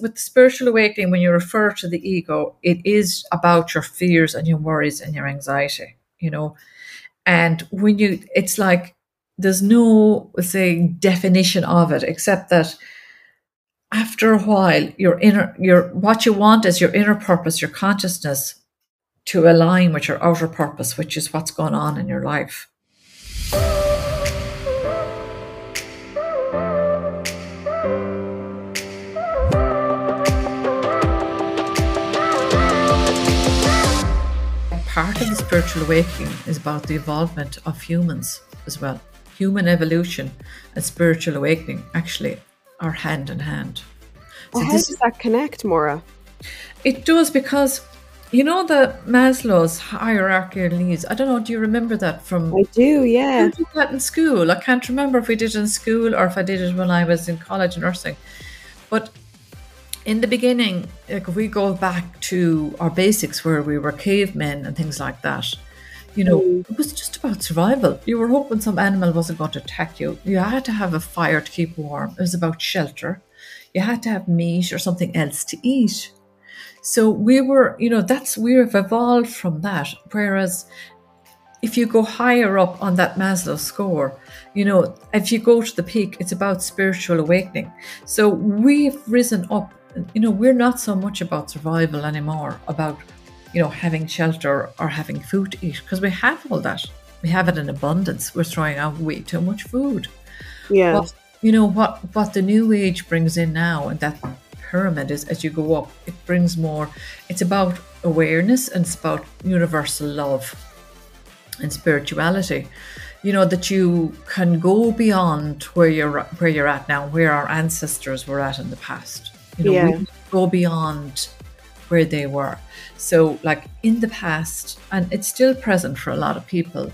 with spiritual awakening, when you refer to the ego, it is about your fears and your worries and your anxiety, you know. And when you, it's like there's no, say, definition of it except that after a while, your inner, your what you want is your inner purpose, your consciousness, to align with your outer purpose, which is what's going on in your life. Part of the spiritual awakening is about the involvement of humans as well. Human evolution and spiritual awakening actually are hand in hand. So how does that connect, Maura? It does because you know the Maslow's hierarchy of needs. I don't know. Do you remember that from? I do. Yeah. I did that in school. I can't remember if we did it in school or if I did it when I was in college nursing. But in the beginning, like if we go back to our basics where we were cavemen and things like that, you know, mm. it was just about survival. You were hoping some animal wasn't going to attack you. You had to have a fire to keep warm. It was about shelter. You had to have meat or something else to eat. So we were, you know, that's we've evolved from that. Whereas if you go higher up on that Maslow score, you know, if you go to the peak, it's about spiritual awakening. So we've risen up you know, we're not so much about survival anymore, about, you know, having shelter or having food to eat, because we have all that. We have it in abundance. We're throwing out way too much food. Yeah. But, you know, what, what the new age brings in now, and that pyramid is as you go up, it brings more, it's about awareness and it's about universal love and spirituality you know that you can go beyond where you're where you're at now where our ancestors were at in the past you know, yeah. go beyond where they were. So, like in the past, and it's still present for a lot of people,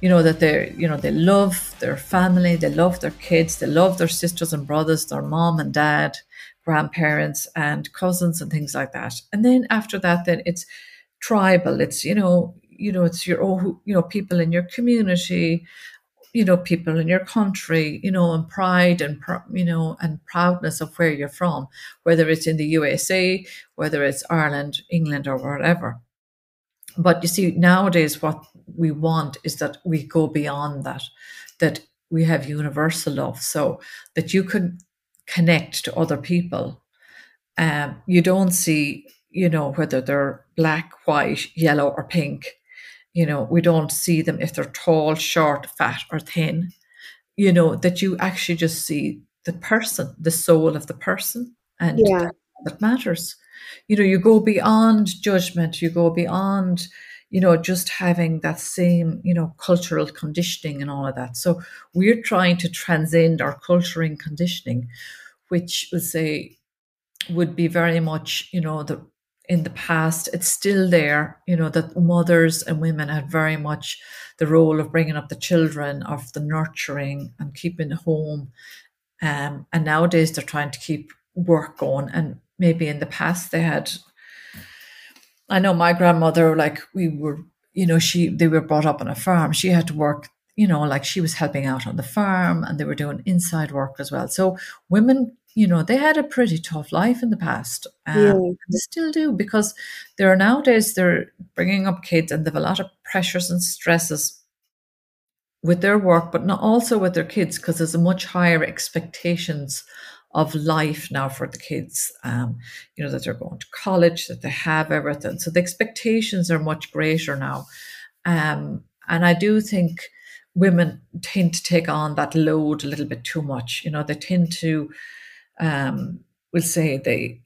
you know, that they're, you know, they love their family, they love their kids, they love their sisters and brothers, their mom and dad, grandparents and cousins and things like that. And then after that, then it's tribal. It's, you know, you know, it's your own, you know, people in your community, you know people in your country you know and pride and you know and proudness of where you're from whether it's in the USA whether it's Ireland England or wherever but you see nowadays what we want is that we go beyond that that we have universal love so that you can connect to other people. Um, you don't see you know whether they're black white yellow or pink you know, we don't see them if they're tall, short, fat, or thin. You know, that you actually just see the person, the soul of the person, and yeah. that, that matters. You know, you go beyond judgment, you go beyond, you know, just having that same, you know, cultural conditioning and all of that. So we're trying to transcend our cultural conditioning, which would say would be very much, you know, the in the past, it's still there, you know, that mothers and women had very much the role of bringing up the children, of the nurturing and keeping home. Um, and nowadays they're trying to keep work going. And maybe in the past they had, I know my grandmother, like we were, you know, she, they were brought up on a farm. She had to work, you know, like she was helping out on the farm and they were doing inside work as well. So women you know, they had a pretty tough life in the past. Um, yeah. They still do because there are nowadays they're bringing up kids and they have a lot of pressures and stresses with their work, but not also with their kids because there's a much higher expectations of life now for the kids. Um, you know that they're going to college, that they have everything, so the expectations are much greater now. Um, and I do think women tend to take on that load a little bit too much. You know, they tend to um, will say they,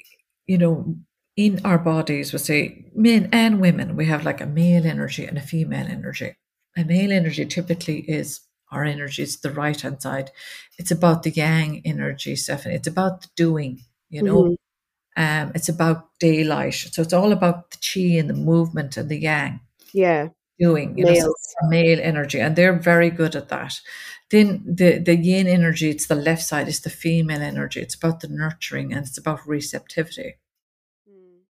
you know, in our bodies, we say men and women, we have like a male energy and a female energy. A male energy typically is our energy, it's the right hand side. It's about the yang energy, Stephanie. It's about the doing, you know. Mm-hmm. Um, it's about daylight. So it's all about the chi and the movement and the yang. Yeah. Doing, you Males. know, so male energy. And they're very good at that. Then the, the yin energy, it's the left side, it's the female energy. It's about the nurturing and it's about receptivity. Mm.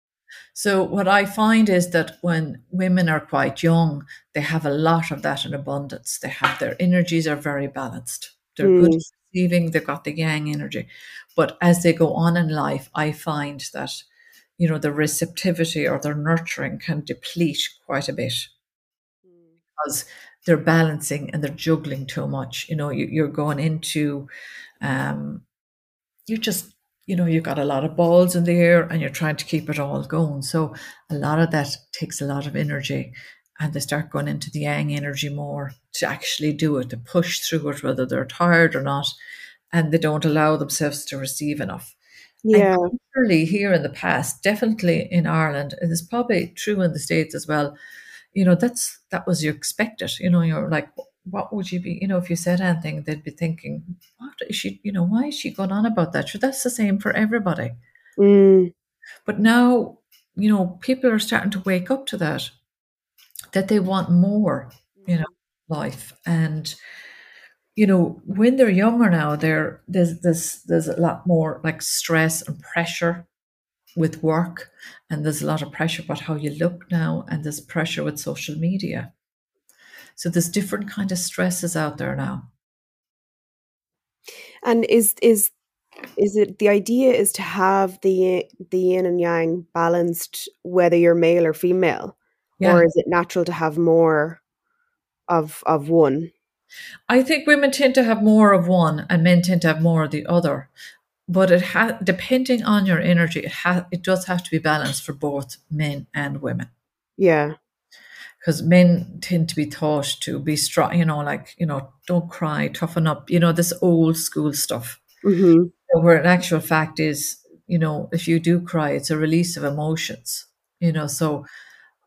So what I find is that when women are quite young, they have a lot of that in abundance. They have their energies are very balanced. They're mm. good at receiving, they've got the yang energy. But as they go on in life, I find that, you know, the receptivity or their nurturing can deplete quite a bit because they're balancing and they're juggling too much. You know, you, are going into, um, you just, you know, you've got a lot of balls in the air and you're trying to keep it all going. So a lot of that takes a lot of energy and they start going into the yang energy more to actually do it, to push through it, whether they're tired or not, and they don't allow themselves to receive enough. Yeah. And here in the past, definitely in Ireland, and it's probably true in the States as well, you know, that's that was you expected. You know, you're like, what would you be, you know, if you said anything, they'd be thinking, what is she, you know, why is she going on about that? Sure, that's the same for everybody. Mm. But now, you know, people are starting to wake up to that that they want more, you know, life. And, you know, when they're younger now, there there's there's there's a lot more like stress and pressure with work, and there's a lot of pressure about how you look now, and there's pressure with social media. So there's different kind of stresses out there now. And is is is it the idea is to have the the yin and yang balanced whether you're male or female? Yeah. Or is it natural to have more of of one? I think women tend to have more of one and men tend to have more of the other. But it has depending on your energy, it has it does have to be balanced for both men and women. Yeah. Because men tend to be taught to be strong, you know, like, you know, don't cry, toughen up, you know, this old school stuff. Mm-hmm. Where an actual fact is, you know, if you do cry, it's a release of emotions, you know, so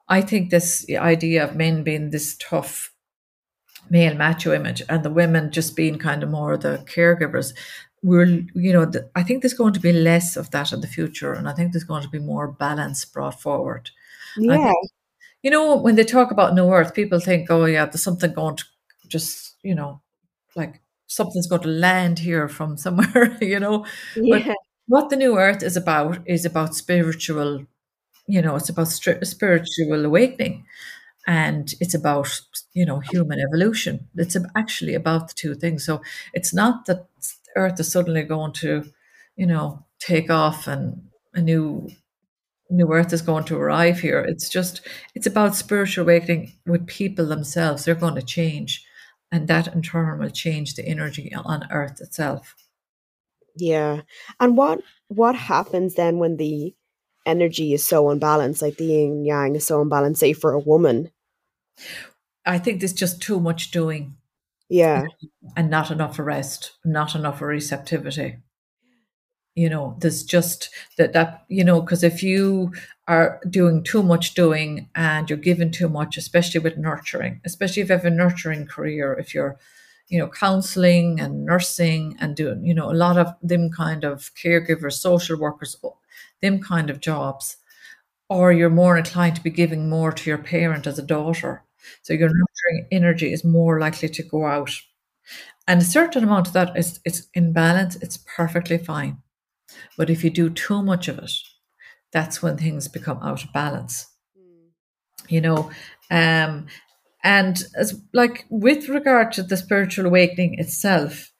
I think this idea of men being this tough male macho image and the women just being kind of more the caregivers we're you know the, i think there's going to be less of that in the future and i think there's going to be more balance brought forward yeah think, you know when they talk about new earth people think oh yeah there's something going to just you know like something's going to land here from somewhere you know yeah. but what the new earth is about is about spiritual you know, it's about spiritual awakening and it's about, you know, human evolution. It's actually about the two things. So it's not that Earth is suddenly going to, you know, take off and a new new earth is going to arrive here it's just it's about spiritual awakening with people themselves they're going to change and that in turn will change the energy on earth itself yeah and what what happens then when the energy is so unbalanced, like the yin yang is so unbalanced, say for a woman. I think there's just too much doing. Yeah. And not enough rest, not enough receptivity. You know, there's just that, that you know, because if you are doing too much doing and you're giving too much, especially with nurturing, especially if you have a nurturing career, if you're, you know, counseling and nursing and doing, you know, a lot of them kind of caregivers, social workers, them kind of jobs, or you're more inclined to be giving more to your parent as a daughter. So your nurturing energy is more likely to go out. And a certain amount of that is it's in balance, it's perfectly fine. But if you do too much of it, that's when things become out of balance. Mm. You know, um, and as like with regard to the spiritual awakening itself,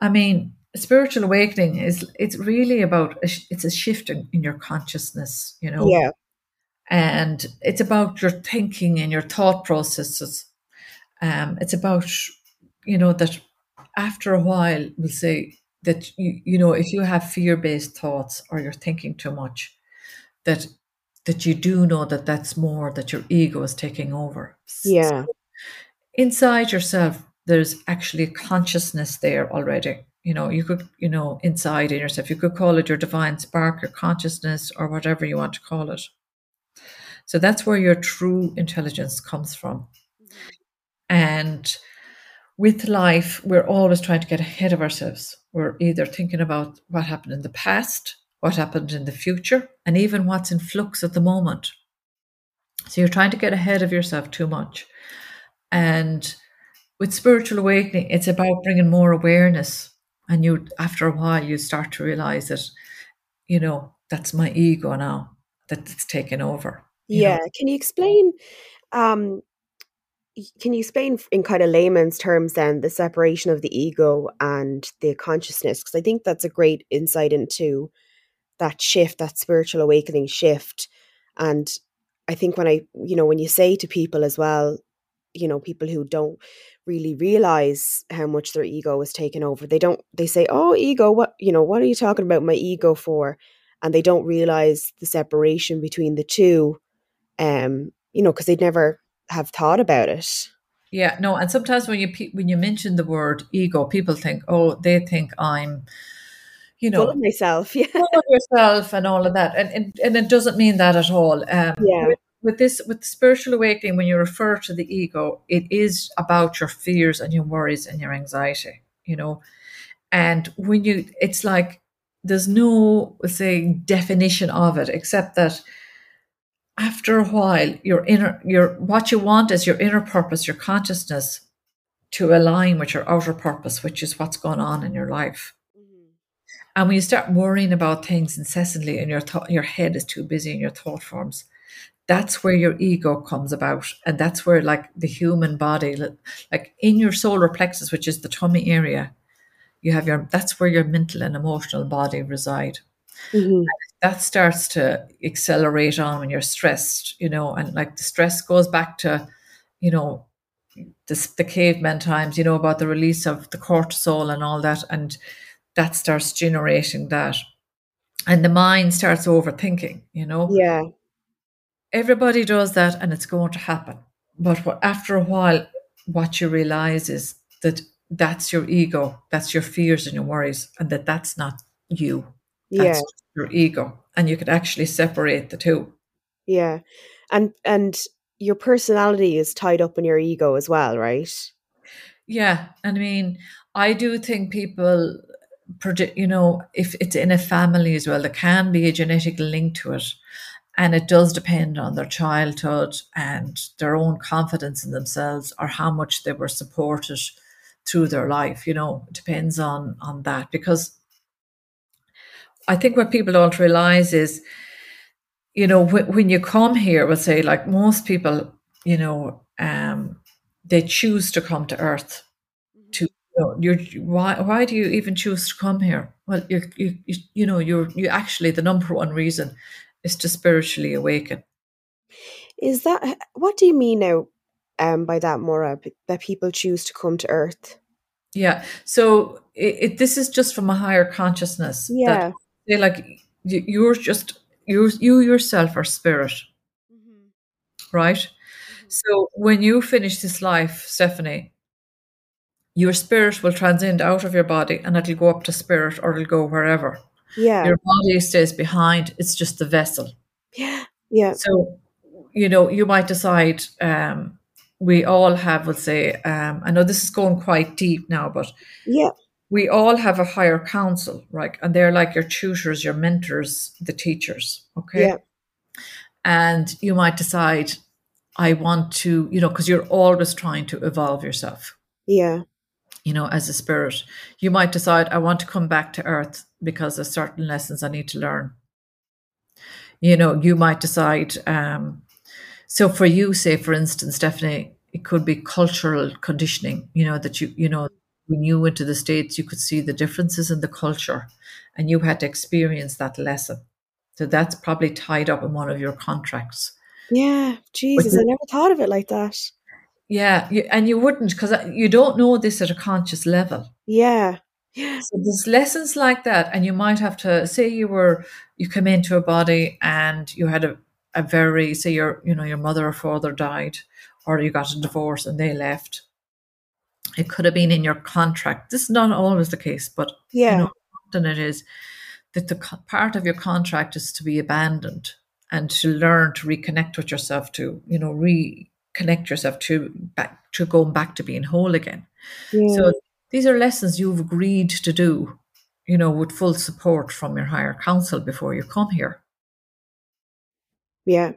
I mean, spiritual awakening is it's really about a, it's a shift in, in, your consciousness you know yeah and it's about your thinking and your thought processes. Um it's about you know that after a while we'll say that you you know if you have fear-based thoughts or you're thinking too much that that you do know that that's more that your ego is taking over. Yeah so inside yourself there's actually a consciousness there already. You know, you could, you know, inside in yourself, you could call it your divine spark, your consciousness, or whatever you want to call it. So that's where your true intelligence comes from. And with life, we're always trying to get ahead of ourselves. We're either thinking about what happened in the past, what happened in the future, and even what's in flux at the moment. So you're trying to get ahead of yourself too much. And with spiritual awakening, it's about bringing more awareness and you after a while you start to realize that you know that's my ego now that it's taken over yeah know? can you explain um can you explain in kind of layman's terms then the separation of the ego and the consciousness? Because I think that's a great insight into that shift, that spiritual awakening shift. And I think when I, you know, when you say to people as well, you know, people who don't really realize how much their ego is taken over, they don't, they say, oh, ego, what, you know, what are you talking about my ego for? And they don't realize the separation between the two, um, you know, because they'd never have thought about it. Yeah, no, and sometimes when you when you mention the word ego, people think, oh, they think I'm, you know, full of myself, yeah, full of yourself and all of that, and and, and it doesn't mean that at all. Um, yeah. With, with this, with spiritual awakening, when you refer to the ego, it is about your fears and your worries and your anxiety, you know, and when you, it's like there's no, say, definition of it except that after a while, your inner, your what you want is your inner purpose, your consciousness, to align with your outer purpose, which is what's going on in your life. Mm-hmm. And when you start worrying about things incessantly, and your th- your head is too busy and your thought forms, that's where your ego comes about, and that's where like the human body, like in your solar plexus, which is the tummy area, you have your that's where your mental and emotional body reside. Mm-hmm. That starts to accelerate on when you're stressed, you know, and like the stress goes back to, you know, the, the caveman times, you know, about the release of the cortisol and all that. And that starts generating that. And the mind starts overthinking, you know? Yeah. Everybody does that and it's going to happen. But what, after a while, what you realize is that that's your ego, that's your fears and your worries, and that that's not you. That's yeah. Your ego. And you could actually separate the two. Yeah. And and your personality is tied up in your ego as well, right? Yeah. And I mean, I do think people you know, if it's in a family as well, there can be a genetic link to it. And it does depend on their childhood and their own confidence in themselves or how much they were supported through their life. You know, it depends on on that because I think what people don't realize is, you know, when, when you come here, we'll say like most people, you know, um, they choose to come to Earth. Mm-hmm. To you know, you're why why do you even choose to come here? Well, you you you know you're you actually the number one reason is to spiritually awaken. Is that what do you mean now? Um, by that, Maura, that people choose to come to Earth. Yeah. So it, it, this is just from a higher consciousness. Yeah say like you're just you you yourself are spirit. Mm-hmm. right? Mm-hmm. so when you finish this life stephanie your spirit will transcend out of your body and it'll go up to spirit or it'll go wherever. Yeah. Your body stays behind. It's just the vessel. Yeah. Yeah. So you know you might decide um we all have let's say um i know this is going quite deep now but yeah we all have a higher council, right? And they're like your tutors, your mentors, the teachers. Okay. Yeah. And you might decide, I want to, you know, because you're always trying to evolve yourself. Yeah. You know, as a spirit, you might decide, I want to come back to earth because there's certain lessons I need to learn. You know, you might decide, um, so for you, say, for instance, Stephanie, it could be cultural conditioning, you know, that you, you know, when you went to the States, you could see the differences in the culture and you had to experience that lesson. So that's probably tied up in one of your contracts. Yeah, Jesus, I never thought of it like that. Yeah, you, and you wouldn't because uh, you don't know this at a conscious level. Yeah. Yeah. So there's lessons like that, and you might have to say you were you come into a body and you had a, a very say your you know your mother or father died, or you got a divorce and they left, it could have been in your contract. This is not always the case, but yeah, you know, often it is that the co- part of your contract is to be abandoned and to learn to reconnect with yourself, to you know reconnect yourself to back to going back to being whole again. Yeah. So these are lessons you've agreed to do, you know, with full support from your higher council before you come here. Yeah,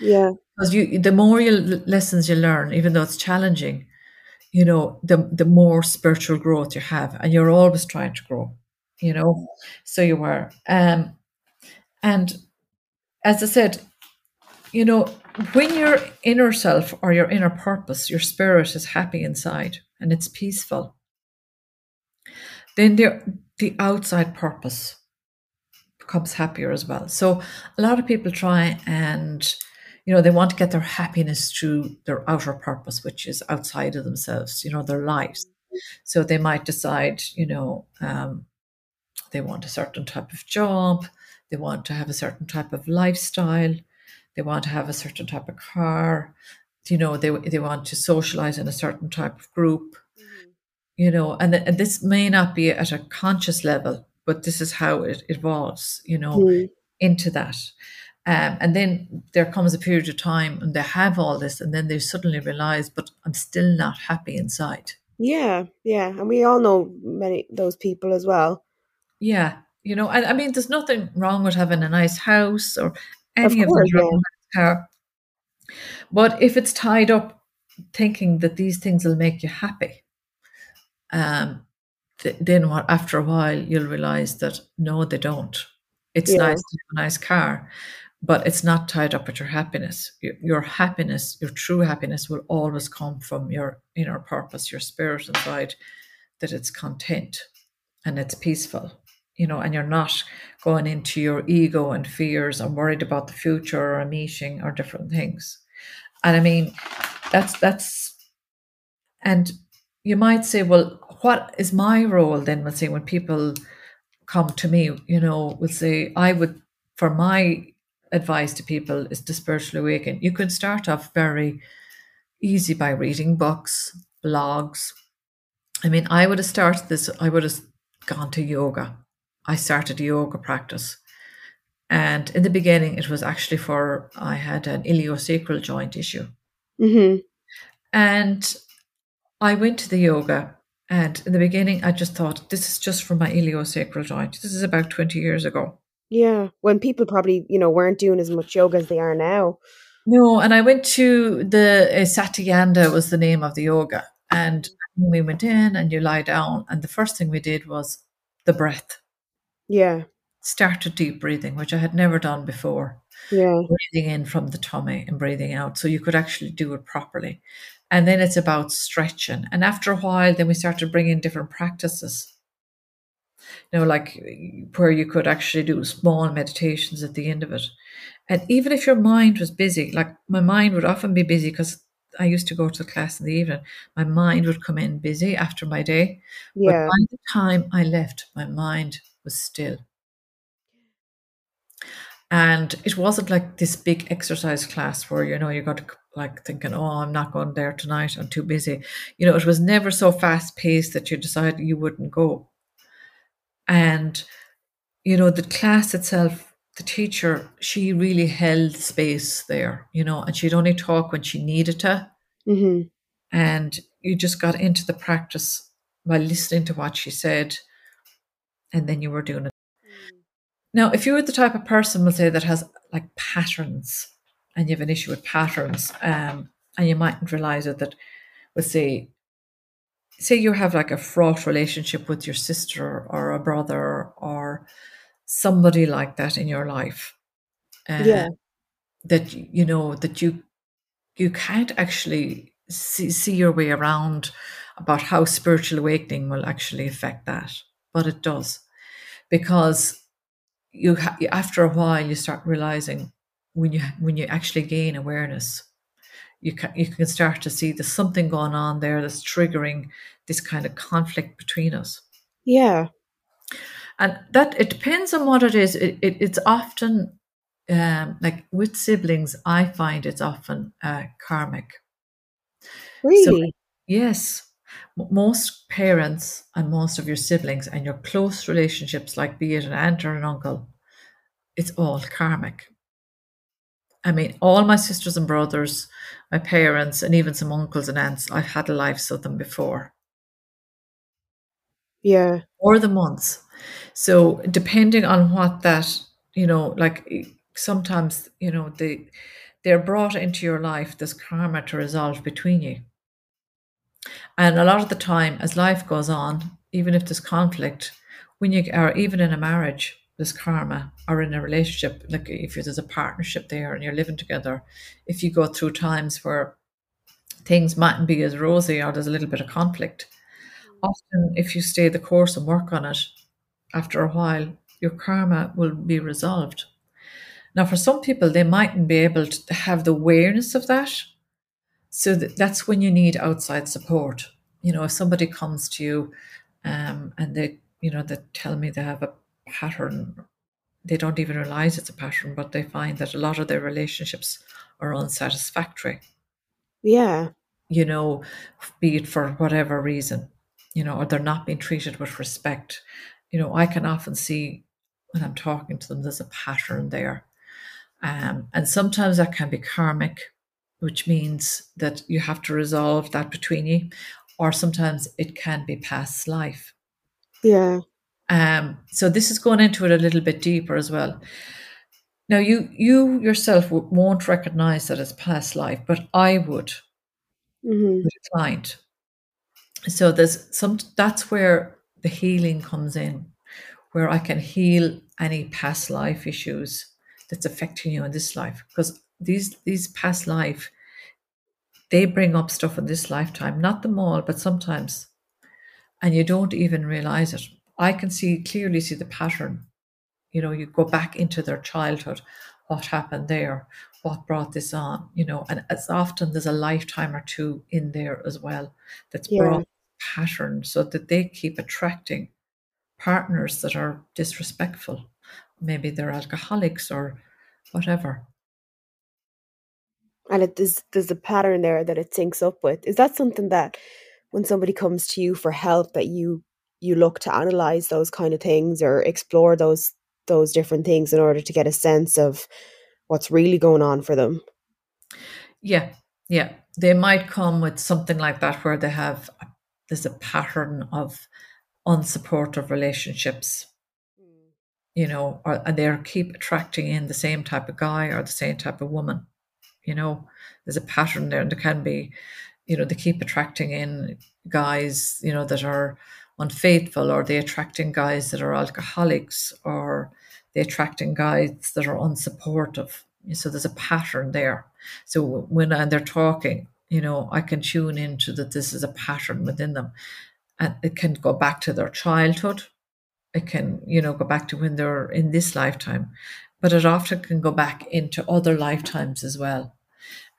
yeah. Because you, the more you lessons you learn, even though it's challenging, you know, the the more spiritual growth you have, and you're always trying to grow, you know. So you are, um, and as I said, you know, when your inner self or your inner purpose, your spirit is happy inside and it's peaceful, then the, the outside purpose becomes happier as well. So a lot of people try and you know they want to get their happiness through their outer purpose, which is outside of themselves, you know, their lives. So they might decide, you know, um, they want a certain type of job, they want to have a certain type of lifestyle, they want to have a certain type of car, you know, they they want to socialize in a certain type of group, mm-hmm. you know, and, and this may not be at a conscious level, but this is how it evolves, you know, mm. into that. Um, and then there comes a period of time and they have all this, and then they suddenly realize, but I'm still not happy inside. Yeah, yeah. And we all know many those people as well. Yeah. You know, I, I mean, there's nothing wrong with having a nice house or any of, course, of them yeah. car. But if it's tied up thinking that these things will make you happy, um, th- then what? After a while, you'll realize that no, they don't. It's yeah. nice to have a nice car, but it's not tied up with your happiness. Your, happiness, your true happiness, will always come from your inner purpose, your spirit inside, that it's content and it's peaceful, you know, and you're not going into your ego and fears and worried about the future or a meeting or different things. And I mean, that's that's and you might say, well, what is my role then? We'll say when people come to me, you know, will say, I would, for my advice to people is to spiritually awaken. You can start off very easy by reading books, blogs. I mean, I would have started this, I would have gone to yoga. I started a yoga practice. And in the beginning, it was actually for, I had an iliosacral joint issue. Mm-hmm. And I went to the yoga, and in the beginning, I just thought, this is just for my iliosacral joint. This is about 20 years ago. Yeah, when people probably, you know, weren't doing as much yoga as they are now. No, and I went to the uh, Satyananda was the name of the yoga, and we went in and you lie down, and the first thing we did was the breath. Yeah. Started deep breathing, which I had never done before. Yeah. Breathing in from the tummy and breathing out. So you could actually do it properly. And then it's about stretching. And after a while, then we started bringing different practices. You know, like where you could actually do small meditations at the end of it. And even if your mind was busy, like my mind would often be busy because I used to go to the class in the evening, my mind would come in busy after my day. Yeah. But by the time I left, my mind was still. And it wasn't like this big exercise class where, you know, you got to like thinking, oh, I'm not going there tonight. I'm too busy. You know, it was never so fast paced that you decided you wouldn't go. And, you know, the class itself, the teacher, she really held space there, you know, and she'd only talk when she needed to. Mm-hmm. And you just got into the practice by listening to what she said, and then you were doing it. Mm. Now, if you were the type of person, we'll say, that has like patterns, and you have an issue with patterns, um, and you mightn't realize it, that we'll say, say you have like a fraught relationship with your sister or a brother or somebody like that in your life. Uh, yeah. That you know that you you can't actually see, see your way around about how spiritual awakening will actually affect that, but it does, because you ha- after a while you start realizing when you when you actually gain awareness you can you can start to see there's something going on there that's triggering this kind of conflict between us. Yeah. And that it depends on what it is. It, it it's often um, like with siblings i find it's often uh, karmic. Really? so, yes most parents and most of your siblings and your close relationships like be it an aunt or an uncle it's all karmic I mean, all my sisters and brothers, my parents, and even some uncles and aunts, I've had lives of them before. Yeah. Or the months. So depending on what that, you know, like sometimes, you know, they they're brought into your life, this karma to resolve between you. And a lot of the time, as life goes on, even if there's conflict, when you are even in a marriage, this karma or in a relationship, like if there's a partnership there and you're living together, if you go through times where things mightn't be as rosy or there's a little bit of conflict, often if you stay the course and work on it, after a while, your karma will be resolved. Now, for some people, they mightn't be able to have the awareness of that. So that's when you need outside support. You know, if somebody comes to you um, and they, you know, they tell me they have a pattern, they don't even realize it's a pattern, but they find that a lot of their relationships are unsatisfactory. Yeah. You know, be it for whatever reason, you know, or they're not being treated with respect. You know, I can often see when I'm talking to them, there's a pattern there. Um, and sometimes that can be karmic, which means that you have to resolve that between you, or sometimes it can be past life. Yeah. Um, so this is going into it a little bit deeper as well. Now, you you yourself won't recognize that as past life, but I would mm-hmm. with a client. So there's some. That's where the healing comes in, where I can heal any past life issues that's affecting you in this life because these these past life they bring up stuff in this lifetime not them all but sometimes and you don't even realize it i can see clearly see the pattern you know you go back into their childhood what happened there what brought this on you know and as often there's a lifetime or two in there as well that's yeah. brought pattern so that they keep attracting partners that are disrespectful maybe they're alcoholics or whatever. And it is there's a pattern there that it syncs up with. Is that something that when somebody comes to you for help that you you look to analyze those kind of things or explore those those different things in order to get a sense of what's really going on for them? Yeah, yeah. They might come with something like that where they have there's a pattern of unsupportive relationships mm. you know, or, and they keep attracting in the same type of guy or the same type of woman. You know, there's a pattern there, and there can be, you know, they keep attracting in guys, you know, that are unfaithful, or they attracting guys that are alcoholics, or they attracting guys that are unsupportive. So there's a pattern there. So when and they're talking, you know, I can tune into that this is a pattern within them. And it can go back to their childhood it can, you know, go back to when they're in this lifetime, but it often can go back into other lifetimes as well.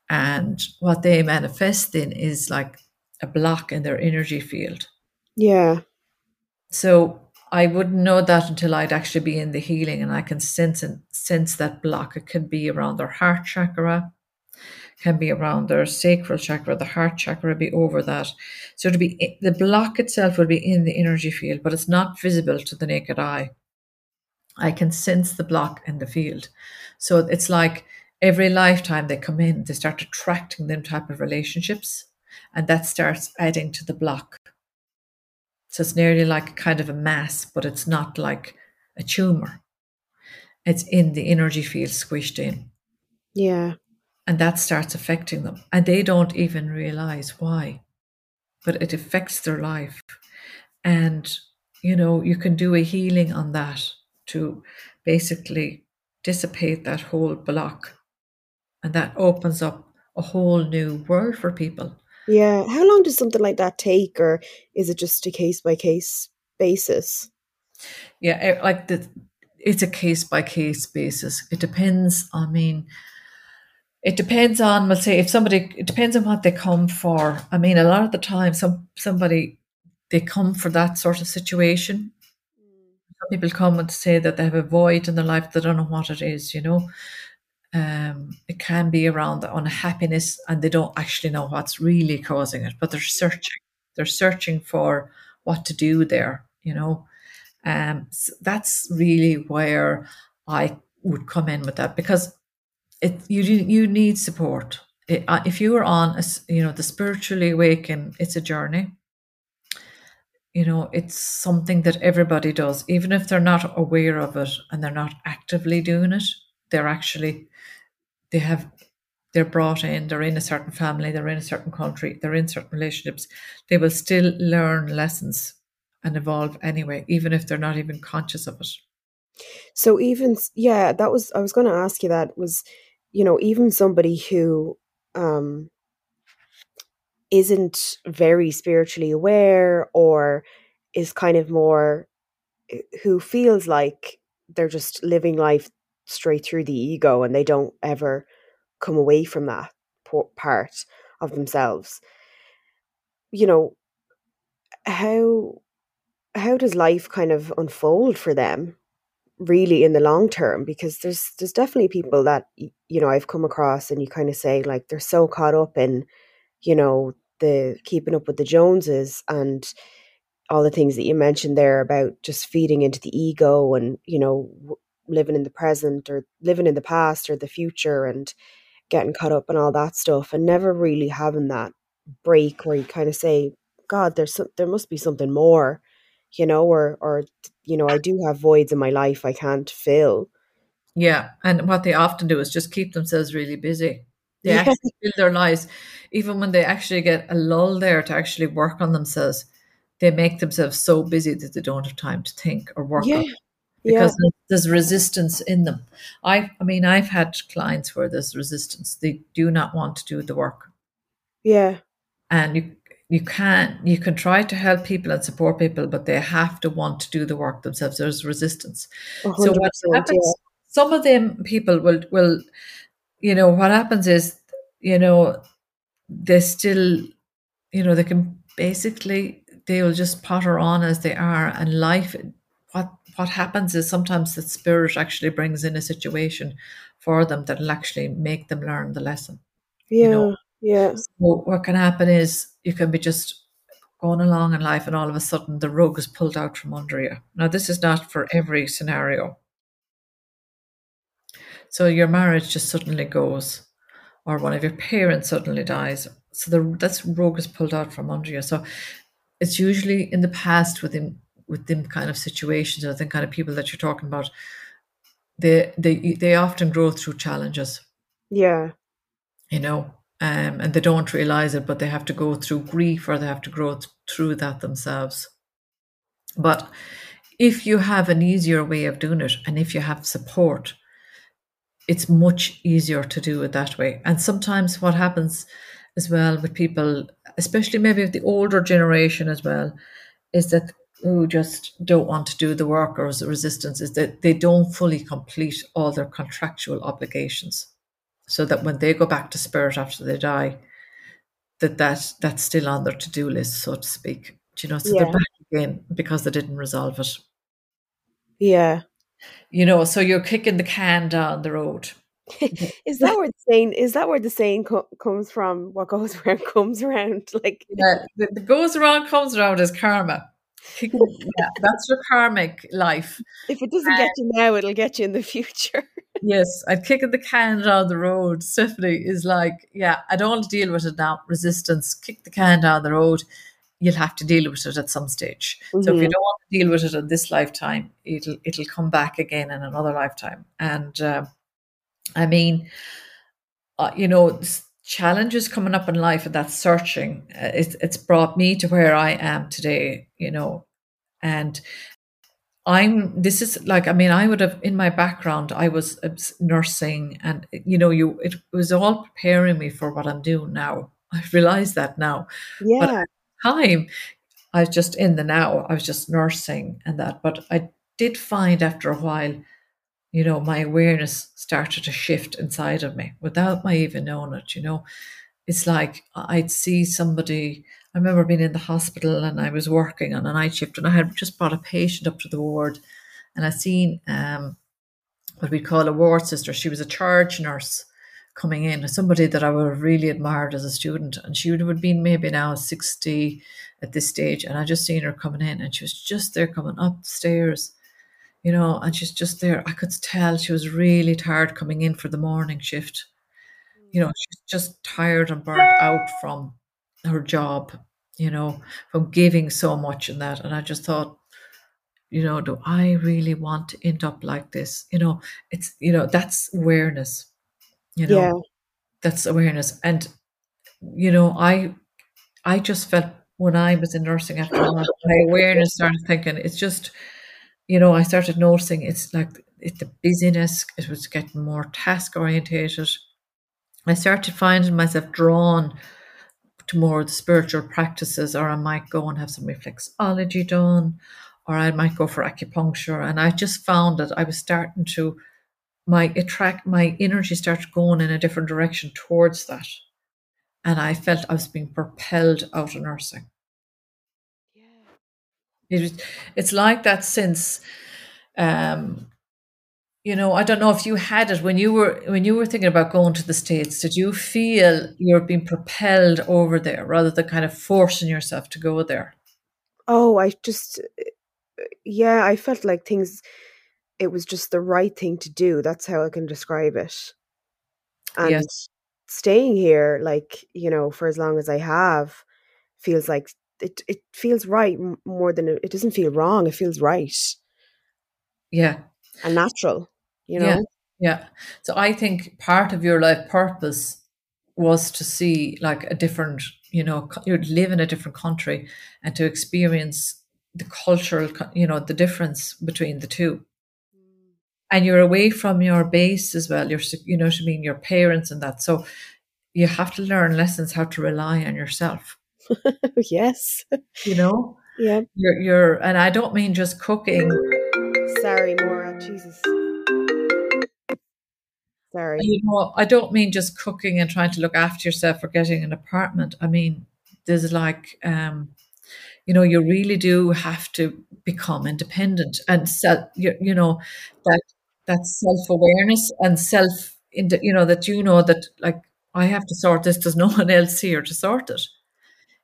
And what they manifest in is like a block in their energy field. Yeah. So I wouldn't know that until I'd actually be in the healing and I can sense and sense that block. It can be around their heart chakra can be around their sacral chakra, the heart chakra be over that. So to be the block itself will be in the energy field, but it's not visible to the naked eye. I can sense the block in the field. So it's like every lifetime they come in, they start attracting them type of relationships, and that starts adding to the block. So it's nearly like kind of a mass, but it's not like a tumor. It's in the energy field squished in. Yeah. And that starts affecting them. And they don't even realize why but it affects their life. And you know you can do a healing on that to basically dissipate that whole block. And that opens up a whole new world for people yeah how long does something like that take or is it just a case by case basis? Yeah eh, like the it's a case by case basis. It depends i mean it depends on let's say if somebody it depends on what they come for. I mean a lot of the time some somebody they come for that sort of situation. Some people come and say that they have a void in their life they don't know what it is you know um, it can be around the unhappiness and they don't actually know what's really causing it but they're searching they're searching for what to do there you know um, so that's really where i would come in with that because it you you need support. It, uh, if you are on a, you know the spiritually awakened, it's a journey. You know, it's something that everybody does, even if they're not aware of it and they're not actively doing it. They're actually they have they're brought in, they're in a certain family, they're in a certain country, they're in certain relationships, they will still learn lessons and evolve anyway, even if they're not even conscious of it. So even yeah, that was I was going to ask you that was you know even somebody who um isn't very spiritually aware or is kind of more eh, who feels like they're just living life straight through the ego and they don't ever come away from that part of themselves. You know how how does life kind of unfold for them really in the long term? Because there's there's definitely people that you know I've come across and you kind of say like they're so caught up in you know the keeping up with the Joneses and all the things that you mentioned there about just feeding into the ego and you know living in the present or living in the past or the future and getting caught up in all that stuff and never really having that break where you kind of say god there's there must be something more you know or or you know i do have voids in my life i can't fill yeah and what they often do is just keep themselves really busy they yeah. actually fill their lives even when they actually get a lull there to actually work on themselves they make themselves so busy that they don't have time to think or work yeah. because yeah. There's resistance in them i i mean i've had clients where there's resistance they do not want to do the work yeah and you you can you can try to help people and support people, but they have to want to do the work themselves. There's resistance. So what happens? Yeah. Some of them people will will, you know, what happens is, you know, they still, you know, they can basically they will just potter on as they are, and life. What what happens is sometimes the spirit actually brings in a situation for them that'll actually make them learn the lesson. Yeah. You know? Yeah. So what can happen is you can be just going along in life and all of a sudden the rug is pulled out from under you. Now this is not for every scenario. So your marriage just suddenly goes, or one of your parents suddenly dies. So the that's rug is pulled out from under you. So it's usually in the past with them with them kind of situations or the kind of people that you're talking about. They they they often grow through challenges. Yeah. You know, um, and they don't realize it, but they have to go through grief or they have to grow th- through that themselves. But if you have an easier way of doing it and if you have support, it's much easier to do it that way. And sometimes what happens as well with people, especially maybe with the older generation as well, is that who just don't want to do the work or the resistance is that they don't fully complete all their contractual obligations so that when they go back to spirit after they die, that, that that's still on their to-do list, so to speak. Do you know, so yeah. they're back again because they didn't resolve it. Yeah. You know, so you're kicking the can down the road. is that where the saying is that where the saying co- comes from? What goes around comes around. Like yeah, goes around comes around is karma. Yeah, that's your karmic life. If it doesn't get you now, it'll get you in the future yes, I'd kicking the can down the road. Stephanie is like, yeah, I don't want to deal with it now. Resistance, kick the can down the road. You'll have to deal with it at some stage. Mm-hmm. So if you mm-hmm. don't want to deal with it in this lifetime, it'll it'll come back again in another lifetime. And uh, I mean, uh, you know, challenges coming up in life and that searching, uh, it's it's brought me to where I am today. You know, and I'm this is like I mean I would have in my background I was nursing and you know you it was all preparing me for what I'm doing now. I realize that now. Yeah. But time I was just in the now. I was just nursing and that. But I did find after a while, you know, my awareness started to shift inside of me without my even knowing it, you know. It's like I'd see somebody I remember being in the hospital and I was working on a night shift and I had just brought a patient up to the ward and I seen um, what we'd call a ward sister. She was a charge nurse coming in, somebody that I would have really admired as a student. And she would have been maybe now 60 at this stage. And I just seen her coming in and she was just there coming up the stairs, you know, and she's just there. I could tell she was really tired coming in for the morning shift. You know, she's just tired and burnt out from her job you know, from giving so much in that. And I just thought, you know, do I really want to end up like this? You know, it's, you know, that's awareness, you know, yeah. that's awareness. And, you know, I, I just felt when I was in nursing after my awareness started thinking, it's just, you know, I started noticing it's like the busyness, it was getting more task orientated. I started finding myself drawn to more of the spiritual practices, or I might go and have some reflexology done, or I might go for acupuncture. And I just found that I was starting to my attract my energy started going in a different direction towards that. And I felt I was being propelled out of nursing. It it's like that since um, you know, I don't know if you had it when you were when you were thinking about going to the states. Did you feel you're being propelled over there rather than kind of forcing yourself to go there? Oh, I just yeah, I felt like things. It was just the right thing to do. That's how I can describe it. And Yes. staying here, like you know, for as long as I have, feels like it. It feels right more than it, it doesn't feel wrong. It feels right Yeah. and natural. You Yeah. know. Yeah. So I think part of your life purpose was to see like a different, you know, you live in a different country and to experience the cultural, you know, the difference between the two. And you're away from your base as well. You're, you know what I mean, your parents and that. So you have to learn lessons how to rely on yourself. yes. You know, Yeah. you're, you're, and I don't mean just cooking. Sorry, Maura. Jesus. Sorry. You know, I don't mean just cooking and trying to look after yourself or getting an apartment. I mean, there's like, um, you know, you really do have to become independent and self, you, you know, that that self awareness and self, you know, that you know that like I have to sort this. There's no one else here to sort it.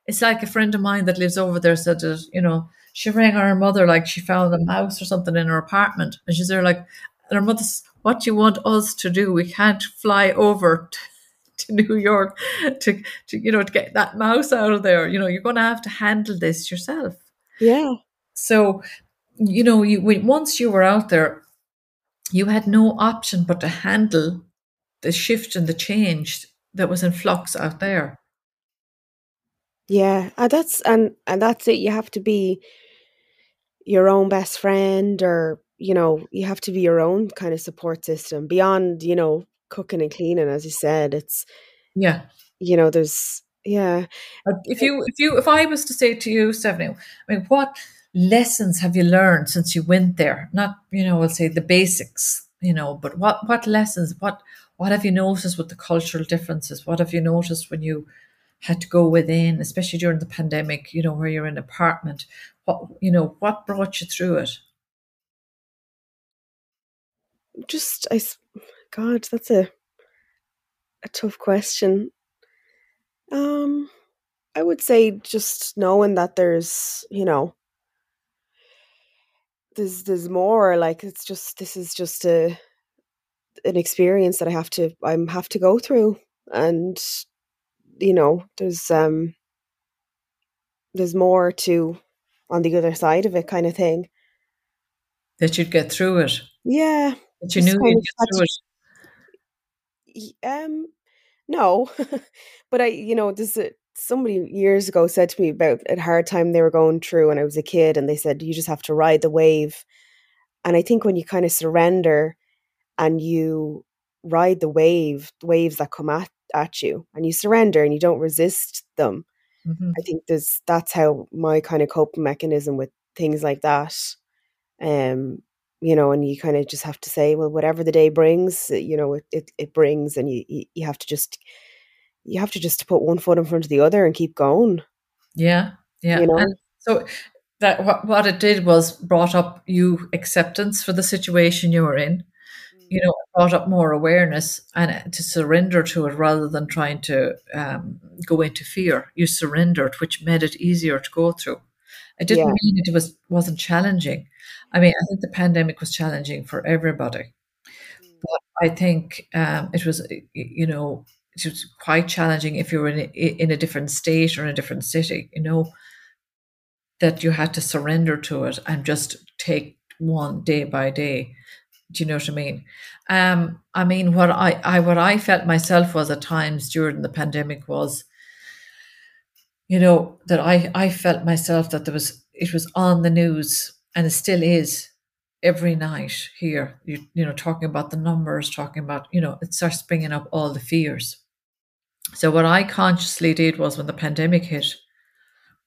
It's like a friend of mine that lives over there said that, you know, she rang her mother like she found a mouse or something in her apartment. And she's there like, and her mother's, what do you want us to do? We can't fly over t- to New York to, to, you know, to get that mouse out of there. You know, you're going to have to handle this yourself. Yeah. So, you know, you when, once you were out there, you had no option but to handle the shift and the change that was in flux out there. Yeah. And that's and and that's it. You have to be your own best friend or you know you have to be your own kind of support system beyond you know cooking and cleaning as you said it's Yeah. you know there's yeah uh, If you, if you, if I was to say to you, Stephanie, I mean, what lessons have you learned since you went there? Not, you know, I'll say the basics, you know, but what, what lessons, what, what have you noticed with the cultural differences? What have you noticed when you had to go within, especially during the pandemic, you know, where you're in an apartment? What, you know, what brought you through it? just I, god that's a a tough question um i would say just knowing that there's you know there's there's more like it's just this is just a an experience that i have to i'm have to go through and you know there's um there's more to on the other side of it kind of thing. That you'd get through it, yeah that you knew you'd get through it. um no. But i you know this uh, somebody years ago said to me about a hard time they were going through when i was a kid and they said you just have to ride the wave. And i think when you kind of surrender and you ride the wave waves that come at, at you and you surrender and you don't resist them hmm i think there's that's how my kind of coping mechanism with things like that um you know and you kind of just have to say well whatever the day brings uh, you know it, it, it brings and you, you you have to just you have to just put one foot in front of the other and keep going Yeah, yeah. you know And so that what, what it did was brought up you acceptance for the situation you were in. You know, brought up more awareness and uh, to surrender to it rather than trying to um, go into fear. You surrendered, which made it easier to go through. It didn't yeah mean it was wasn't challenging. I mean, I think the pandemic was challenging for everybody. But I think um, it was, you know, it was quite challenging if you were in a, in a different state or in a different city. You know, that you had to surrender to it and just take one day by day. Do you know what I mean? Um, I mean, what I, I what I felt myself was at times during the pandemic was, you know, that I I felt myself that there was it was on the news and it still is every night here. You, you know, talking about the numbers, talking about, you know, it starts bringing up all the fears. So what I consciously did was when the pandemic hit,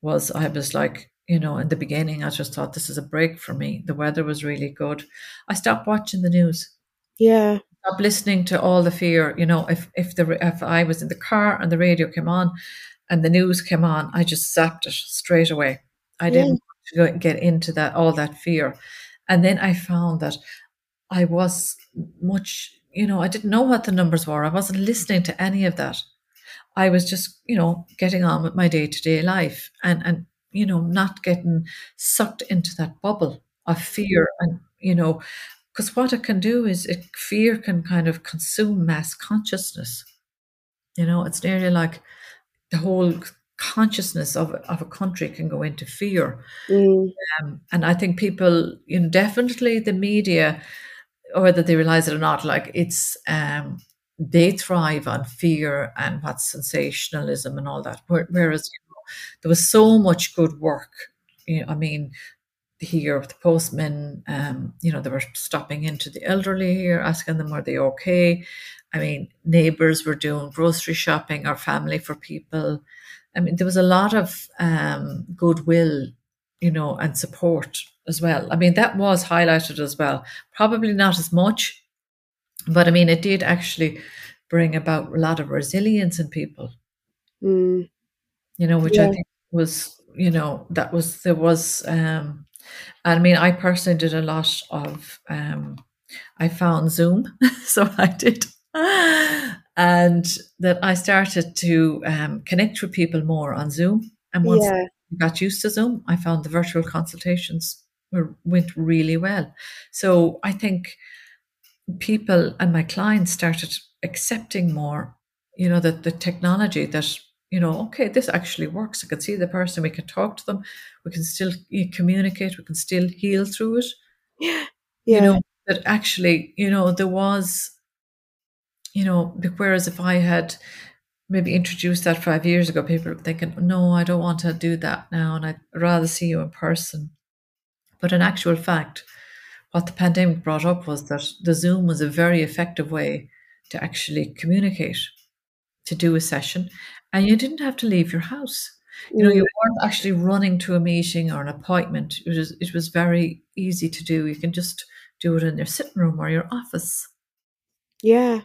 was I was like, you know, in the beginning, I just thought this is a break for me. The weather was really good. I stopped watching the news. Yeah. Stop listening to all the fear. You know, if if the if I was in the car and the radio came on, and the news came on, I just zapped it straight away. I didn't yeah. get into that all that fear, and then I found that I was much. You know, I didn't know what the numbers were. I wasn't listening to any of that. I was just, you know, getting on with my day to day life and and you know, not getting sucked into that bubble of fear and, you know, because what it can do is it fear can kind of consume mass consciousness. You know, it's nearly like the whole consciousness of, of a country can go into fear. Mm. Um, and I think people, you know, definitely the media, or whether they realize it or not, like it's um, they thrive on fear and what sensationalism and all that. Whereas there was so much good work. You know, I mean, here the postmen, um, you know, they were stopping into the elderly here, asking them, are they okay? I mean, neighbors were doing grocery shopping or family for people. I mean, there was a lot of um, goodwill, you know, and support as well. I mean, that was highlighted as well. Probably not as much but I mean, it did actually bring about a lot of resilience in people. Mm. You know, which yeah. I think was, you know, that was there was. um I mean, I personally did a lot of. um I found Zoom, so I did, and that I started to um, connect with people more on Zoom. And once yeah. I got used to Zoom, I found the virtual consultations were, went really well. So I think people and my clients started accepting more, you know, that the technology that, you know, okay, this actually works. I can see the person, we can talk to them, we can still communicate, we can still heal through it. Yeah. You know, that actually, you know, there was, you know, whereas if I had maybe introduced that five years ago, people were thinking, no, I don't want to do that now, and I'd rather see you in person. But in actual fact, what the pandemic brought up was that the Zoom was a very effective way to actually communicate, to do a session, and you didn't have to leave your house. You know, you mm. weren't actually running to a meeting or an appointment. It was it was very easy to do. You can just do it in your sitting room or your office. Yeah,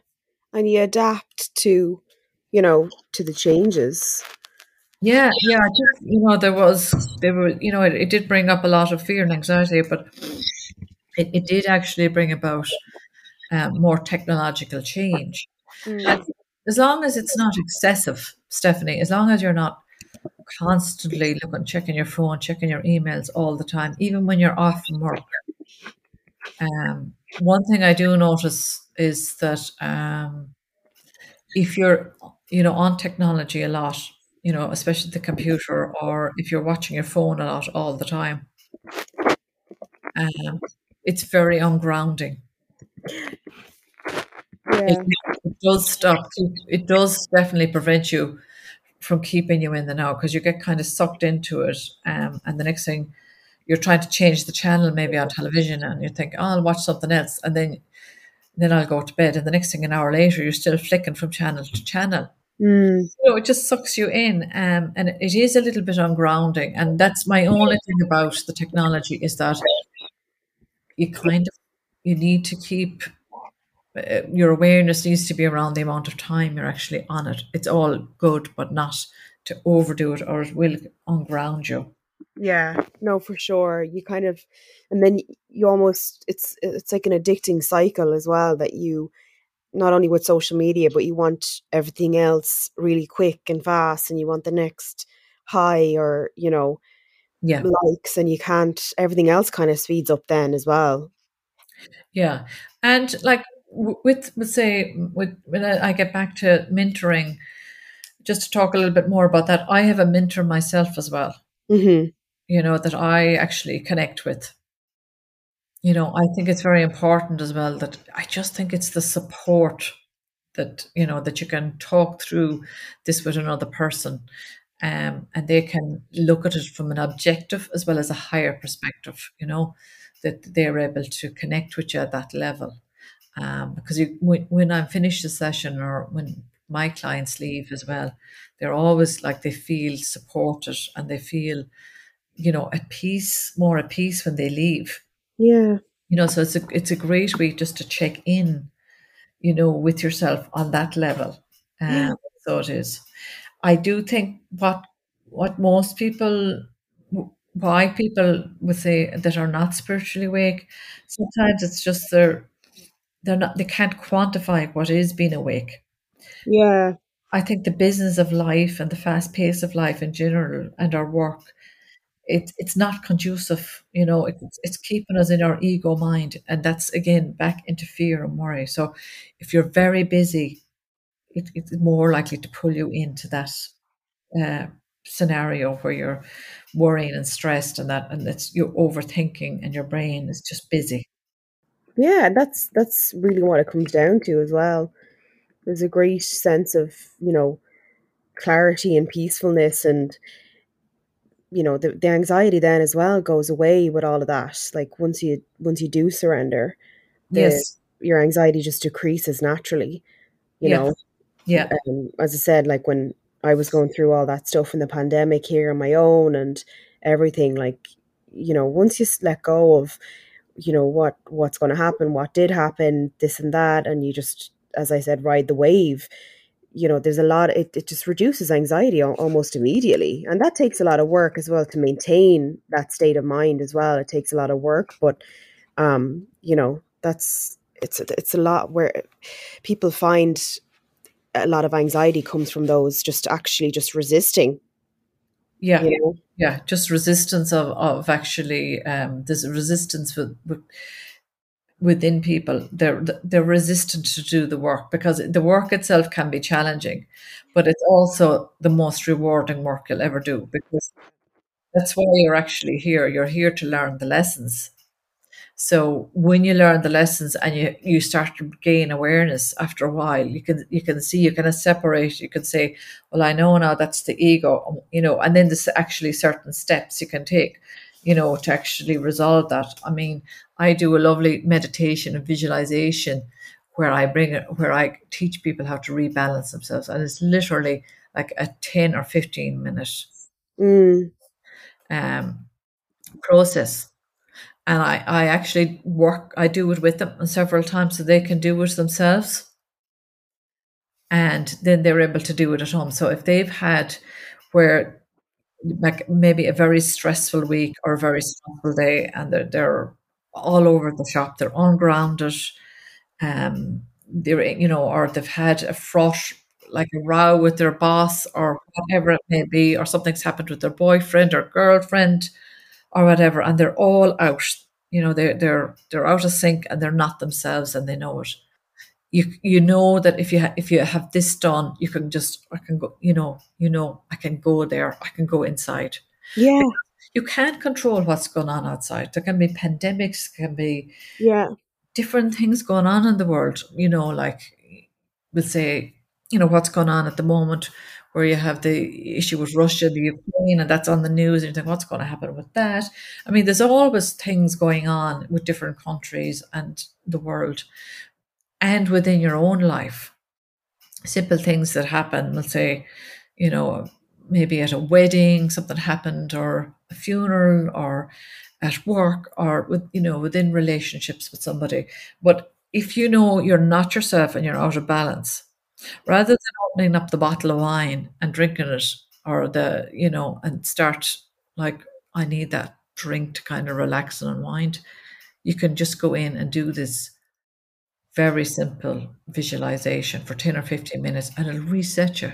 and you adapt to, you know, to the changes. Yeah, yeah. Just you know, there was there were you know it, it did bring up a lot of fear and anxiety, but it, it did actually bring about um, more technological change. Mm. As long as it's not excessive, Stephanie, as long as you're not constantly looking, checking your phone, checking your emails all the time, even when you're off from work. Um, one thing I do notice is that um, if you're, you know, on technology a lot, you know, especially the computer, or if you're watching your phone a lot all the time, um, it's very ungrounding. Yeah. It, it, does stop. It does definitely prevent you from keeping you in the know because you get kind of sucked into it, um, and the next thing you're trying to change the channel maybe on television, and you think, "Oh, I'll watch something else," and then then I'll go to bed, and the next thing an hour later, you're still flicking from channel to channel. Mm. So it just sucks you in, um, and it is a little bit ungrounding. And that's my only thing about the technology is that you kind of you need to keep Uh, your awareness needs to be around the amount of time you're actually on it. It's all good, but not to overdo it, or it will unground you. Yeah, no, for sure. You kind of, and then you almost it's it's like an addicting cycle as well that you not only with social media, but you want everything else really quick and fast, and you want the next high or you know yeah likes and you can't everything else kind of speeds up then as well yeah and like with let's say with when i get back to mentoring just to talk a little bit more about that i have a mentor myself as well mm-hmm. you know that i actually connect with you know i think it's very important as well that i just think it's the support that you know that you can talk through this with another person um, and they can look at it from an objective as well as a higher perspective, you know, that they're able to connect with you at that level. Um, because you, when, when I'm finished the session or when my clients leave as well, they're always like they feel supported and they feel, you know, at peace, more at peace when they leave. Yeah. You know, so it's a it's a great way just to check in, you know, with yourself on that level. Um, Yeah. So it is. I do think what what most people why people would say that are not spiritually awake, sometimes it's just they're they're not they can't quantify what is being awake. Yeah. I think the business of life and the fast pace of life in general and our work, it, it's not conducive, you know, it's, it's keeping us in our ego mind. And that's again back into fear and worry. So if you're very busy, it, it's more likely to pull you into that uh, scenario where you're worrying and stressed and that and it's you're overthinking and your brain is just busy. Yeah, that's that's really what it comes down to as well. There's a great sense of, you know, clarity and peacefulness and you know, the, the anxiety then as well goes away with all of that. Like once you once you do surrender, the Yes. your anxiety just decreases naturally, you Yeah. know. Yeah. Um, as I said, like when I was going through all that stuff in the pandemic here on my own and everything, like, you know, once you let go of, you know, what what's going to happen, what did happen, this and that, and you just, as I said, ride the wave, you know, there's a lot, it, it just reduces anxiety almost immediately. And that takes a lot of work as well to maintain that state of mind as well. It takes a lot of work, but, um, you know, that's, it's, it's a lot where people find a lot of anxiety comes from those just actually just resisting, Yeah. you know? Yeah. Just resistance of, of actually um there's a resistance with, with within people. They're they're resistant to do the work because the work itself can be challenging, but it's also the most rewarding work you'll ever do because that's why you're actually here. You're here to learn the lessons. So when you learn the lessons and you, you start to gain awareness after a while, you can you can see you kind of separate. You can say, "Well, I know now that's the ego," you know, and then there's actually certain steps you can take, you know, to actually resolve that. I mean, I do a lovely meditation and visualization where I bring it, where I teach people how to rebalance themselves, and it's literally like a ten or fifteen minute Mm, um, process and I, I actually work i do it with them several times so they can do it themselves. And then they're able to do it at home. So if they've had where like maybe a very stressful week or a very stressful day and they're, they're all over the shop they're ungrounded um they're you know or they've had a fraught like a row with their boss or whatever it may be or something's happened with their boyfriend or girlfriend or whatever, and they're all out. You know, they're they're they're out of sync and they're not themselves, and they know it. You you know that if you ha- if you have this done, you can just I can go. You know, you know I can go there. I can go inside. yeah, You can't control what's going on outside. There can be pandemics, can be yeah, different things going on in the world. You know, like we'll say, you know, what's going on at the moment, where you have the issue with Russia, the Ukraine, and that's on the news, and you think, what's going to happen with that? I mean, there's always things going on with different countries and the world, and within your own life. Simple things that happen, let's say, you know, maybe at a wedding, something happened, or a funeral, or at work, or with, you know, within relationships with somebody. But if you know you're not yourself and you're out of balance, rather than opening up the bottle of wine and drinking it or the you know and start like i need that drink to kind of relax and unwind you can just go in and do this very simple visualization for 10 or 15 minutes and it'll reset you